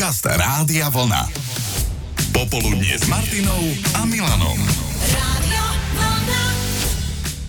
Podcast Rádia Vlna. Popoludnie s Martinou a Milanom.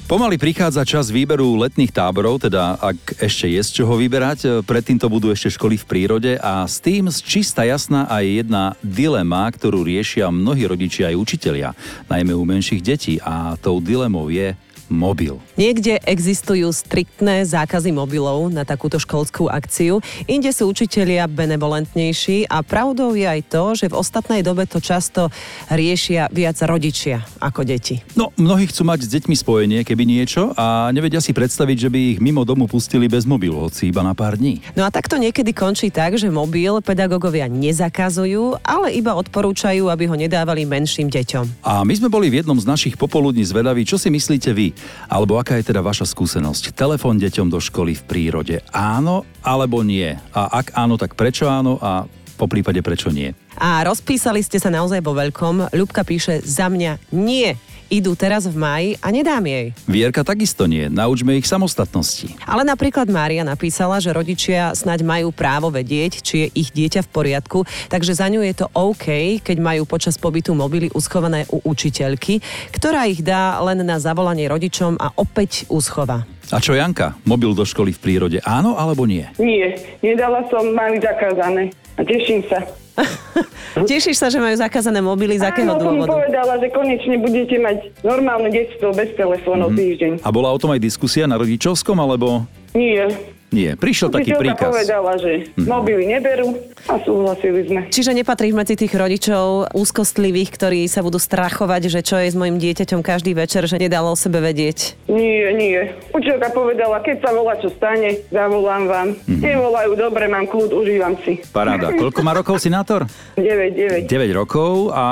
Pomaly prichádza čas výberu letných táborov, teda ak ešte je z čoho vyberať. Predtým to budú ešte školy v prírode a s tým z čista jasná aj jedna dilema, ktorú riešia mnohí rodičia aj učitelia, najmä u menších detí. A tou dilemou je, mobil. Niekde existujú striktné zákazy mobilov na takúto školskú akciu, inde sú učitelia benevolentnejší a pravdou je aj to, že v ostatnej dobe to často riešia viac rodičia ako deti. No, mnohí chcú mať s deťmi spojenie, keby niečo a nevedia si predstaviť, že by ich mimo domu pustili bez mobilu, hoci iba na pár dní. No a takto niekedy končí tak, že mobil pedagógovia nezakazujú, ale iba odporúčajú, aby ho nedávali menším deťom. A my sme boli v jednom z našich popoludní zvedaví, čo si myslíte vy? Alebo aká je teda vaša skúsenosť? Telefón deťom do školy v prírode. Áno alebo nie? A ak áno, tak prečo áno a po prípade prečo nie? A rozpísali ste sa naozaj vo veľkom. Ľubka píše za mňa nie idú teraz v maji a nedám jej. Vierka takisto nie, naučme ich samostatnosti. Ale napríklad Mária napísala, že rodičia snaď majú právo vedieť, či je ich dieťa v poriadku, takže za ňu je to OK, keď majú počas pobytu mobily uschované u učiteľky, ktorá ich dá len na zavolanie rodičom a opäť uschová. A čo Janka? Mobil do školy v prírode, áno alebo nie? Nie, nedala som, mali zakázané. A teším sa. Tešíš sa, že majú zakázané mobily z akého Áno, som dôvodu? povedala, že konečne budete mať normálne detstvo bez telefónov mm-hmm. týždeň. A bola o tom aj diskusia na rodičovskom, alebo Nie. Nie? Prišiel taký Učiteľka príkaz. povedala, že mobily neberú a súhlasili sme. Čiže nepatríš medzi tých rodičov úzkostlivých, ktorí sa budú strachovať, že čo je s mojim dieťaťom každý večer, že nedalo o sebe vedieť. Nie, nie. Učiteľka povedala, keď sa volá, čo stane, zavolám vám. Mhm. Nevolajú, dobre, mám kľud, užívam si. Paráda. Koľko má rokov sinátor? 9, 9. 9 rokov a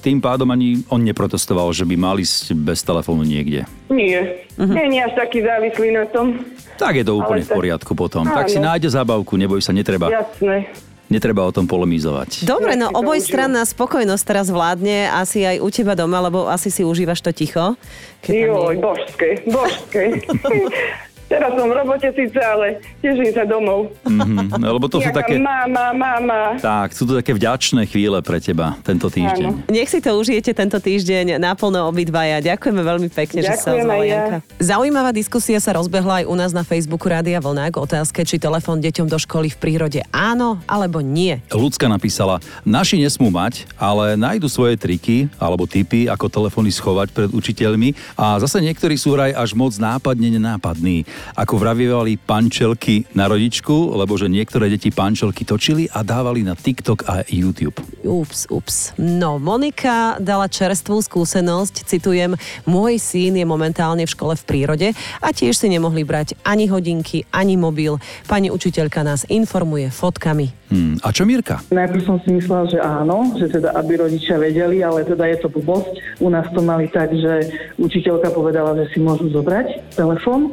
tým pádom ani on neprotestoval, že by mal ísť bez telefónu niekde. Nie. Nie je až taký závislý na tom. Tak je to úplne Ale v tak- poriadku potom. Tak si Áno. nájde zábavku, neboj sa, netreba, Jasné. netreba o tom polemizovať. Dobre, no oboj stranná spokojnosť teraz vládne, asi aj u teba doma, lebo asi si užívaš to ticho. Joj, božské, božské. Teraz som v robote síce, ale teším sa domov. Mhm, lebo to sú Nejaká také... Mama, mama. Tak, sú to také vďačné chvíle pre teba tento týždeň. Nech si to užijete tento týždeň naplno obidvaja. Ďakujeme veľmi pekne, že sa Ďakujem ozvala ja. Janka. Zaujímavá diskusia sa rozbehla aj u nás na Facebooku Rádia Vlna k otázke, či telefón deťom do školy v prírode áno alebo nie. Ľudská napísala, naši nesmú mať, ale nájdu svoje triky alebo typy, ako telefóny schovať pred učiteľmi a zase niektorí sú vraj až moc nápadne nenápadní. Ako vravievali pančelky na rodičku, lebo že niektoré deti pančelky točili a dávali na TikTok a YouTube. Ups, ups. No, Monika dala čerstvú skúsenosť, citujem, môj syn je momentálne v škole v prírode a tiež si nemohli brať ani hodinky, ani mobil. Pani učiteľka nás informuje fotkami. Hmm. A čo Mirka? Najprv som si myslela, že áno, že teda aby rodičia vedeli, ale teda je to blbosť. U nás to mali tak, že učiteľka povedala, že si môžu zobrať telefón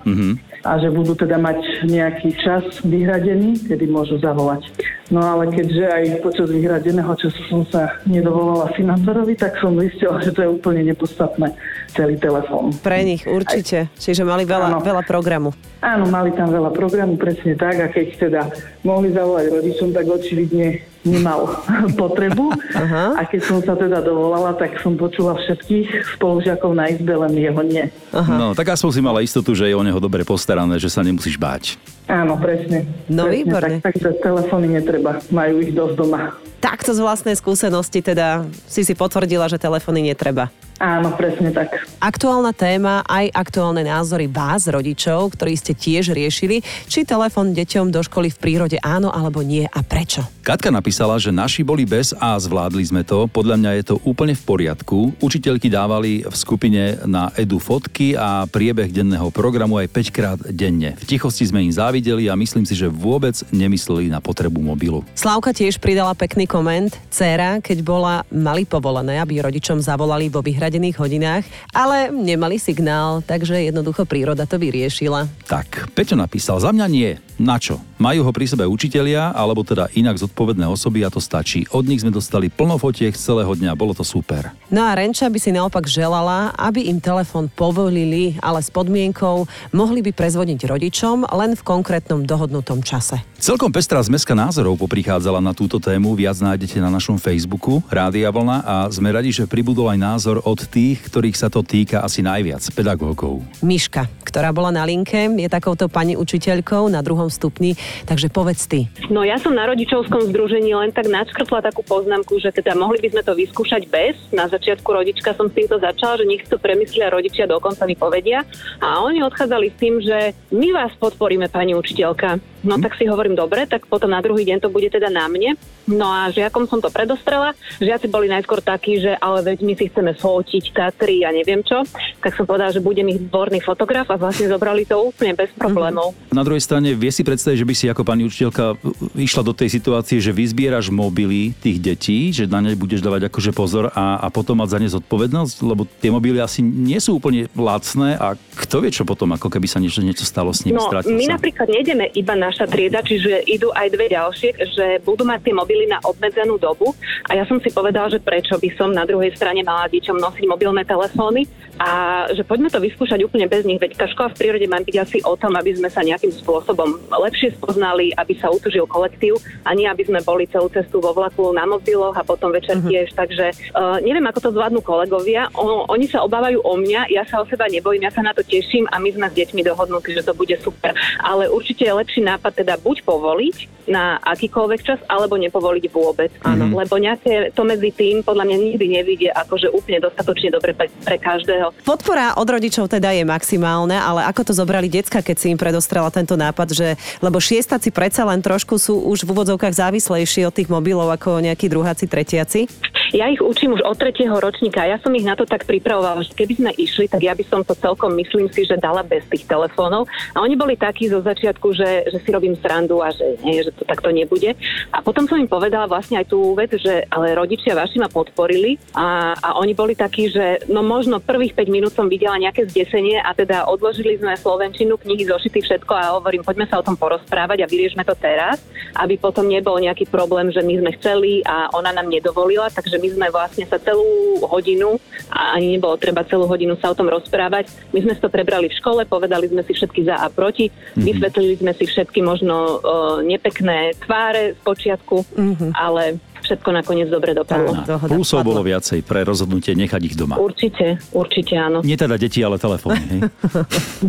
a že budú teda mať nejaký čas vyhradený, kedy môžu zavolať. No ale keďže aj počas vyhradeného času som sa nedovolala finátorovi, tak som zistila, že to je úplne nepodstatné, celý telefón. Pre nich určite. Čiže mali veľa, Áno. veľa programu. Áno, mali tam veľa programu, presne tak, a keď teda mohli zavolať rodičom, tak očividne nemal potrebu. Aha. A keď som sa teda dovolala, tak som počula všetkých spolužiakov na izbe, len jeho nie. Aha. No, tak aspoň si mala istotu, že je o neho dobre postarané, že sa nemusíš báť. Áno, presne. No, presne výborne. Tak, takže telefóny netreba, majú ich dosť doma. Takto z vlastnej skúsenosti teda si si potvrdila, že telefóny netreba. Áno, presne tak. Aktuálna téma, aj aktuálne názory vás, rodičov, ktorí ste tiež riešili, či telefón deťom do školy v prírode áno alebo nie a prečo. Katka napísala, že naši boli bez a zvládli sme to. Podľa mňa je to úplne v poriadku. Učiteľky dávali v skupine na Edu fotky a priebeh denného programu aj 5 krát denne. V tichosti sme im závideli a myslím si, že vôbec nemysleli na potrebu mobilu. Slávka tiež pridala pekný koment. Céra, keď bola, mali povolené, aby rodičom zavolali vo vyhradených hodinách, ale nemali signál, takže jednoducho príroda to vyriešila. Tak, Peťo napísal, za mňa nie. Na čo? Majú ho pri sebe učitelia, alebo teda inak zodpovedné osoby a to stačí. Od nich sme dostali plno fotiek celého dňa, bolo to super. No a Renča by si naopak želala, aby im telefón povolili, ale s podmienkou mohli by prezvoniť rodičom len v konkrétnom dohodnutom čase. Celkom pestrá zmeska názorov poprichádzala na túto tému, viac nájdete na našom Facebooku Rádia Vlna a sme radi, že pribudol aj názor od tých, ktorých sa to týka asi najviac, pedagógov. Miška, ktorá bola na linke, je takouto pani učiteľkou na druhom stupni, takže povedz ty. No ja som na rodičovskom združení len tak načkrtla takú poznámku, že teda mohli by sme to vyskúšať bez. Na začiatku rodička som s týmto začala, že nech to premyslia rodičia, dokonca mi povedia. A oni odchádzali s tým, že my vás podporíme, pani učiteľka. No tak si hovorím, dobre, tak potom na druhý deň to bude teda na mne. No a žiakom som to predostrela. Žiaci boli najskôr takí, že ale veď my si chceme fotiť Tatry a neviem čo. Tak som povedala, že budem ich dvorný fotograf a vlastne zobrali to úplne bez problémov. Na druhej strane vie si predstaviť, že by si ako pani učiteľka išla do tej situácie, že vyzbieraš mobily tých detí, že na ne budeš dávať akože pozor a, a potom mať za ne zodpovednosť, lebo tie mobily asi nie sú úplne lacné a kto vie, čo potom, ako keby sa niečo, niečo stalo s nimi. No, stratil my sa. napríklad nejdeme iba naša trieda, čiže idú aj dve ďalšie, že budú mať tie mobily na obmedzenú dobu. A ja som si povedala, že prečo by som na druhej strane mala deťom nosiť mobilné telefóny a že poďme to vyskúšať úplne bez nich. Veď tá škola v prírode má byť asi o tom, aby sme sa nejakým spôsobom lepšie spoznali, aby sa utužil kolektív a nie aby sme boli celú cestu vo vlaku na mobiloch a potom večer uh-huh. tiež. Takže uh, neviem, ako to zvládnu kolegovia. O, oni sa obávajú o mňa, ja sa o seba nebojím, ja sa na to teším a my sme s deťmi dohodnutí, že to bude super. Ale určite je lepší nápad teda buď povoliť na akýkoľvek čas, alebo nepovoliť vôbec. Áno. Mm-hmm. Lebo nejaké to medzi tým podľa mňa nikdy nevidie akože úplne dostatočne dobre pre, pre každého. Podpora od rodičov teda je maximálna, ale ako to zobrali decka, keď si im predostrela tento nápad, že lebo šiestaci predsa len trošku sú už v úvodzovkách závislejší od tých mobilov ako nejakí druháci, tretiaci? Ja ich učím už od tretieho ročníka. Ja som ich na to tak pripravovala, že keby sme išli, tak ja by som to celkom, myslím si, že dala bez tých telefónov. A oni boli takí zo začiatku, že, že si robím srandu a že nie, že to takto nebude. A potom som im povedala vlastne aj tú vec, že ale rodičia vaši ma podporili a, a oni boli takí, že no možno prvých 5 minút som videla nejaké zdesenie a teda odložili sme slovenčinu, knihy, zošity, všetko a hovorím, poďme sa o tom porozprávať a vyriešme to teraz, aby potom nebol nejaký problém, že my sme chceli a ona nám nedovolila, takže my sme vlastne sa celú hodinu, a ani nebolo treba celú hodinu sa o tom rozprávať, my sme to prebrali v škole, povedali sme si všetky za a proti, mm-hmm. vysvetlili sme si všetky možno uh, nepekné tváre z počiatku, mm-hmm. ale všetko nakoniec dobre dopadlo. Áno. Plusov bolo viacej pre rozhodnutie nechať ich doma. Určite, určite áno. Nie teda deti, ale telefóny. Hej?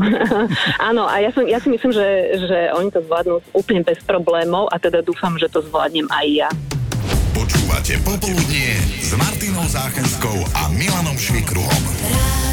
áno, a ja, som, ja si myslím, že, že oni to zvládnu úplne bez problémov a teda dúfam, že to zvládnem aj ja. Počúvate Popoludnie s Martinou Záchenskou a Milanom Švikruhom. Radio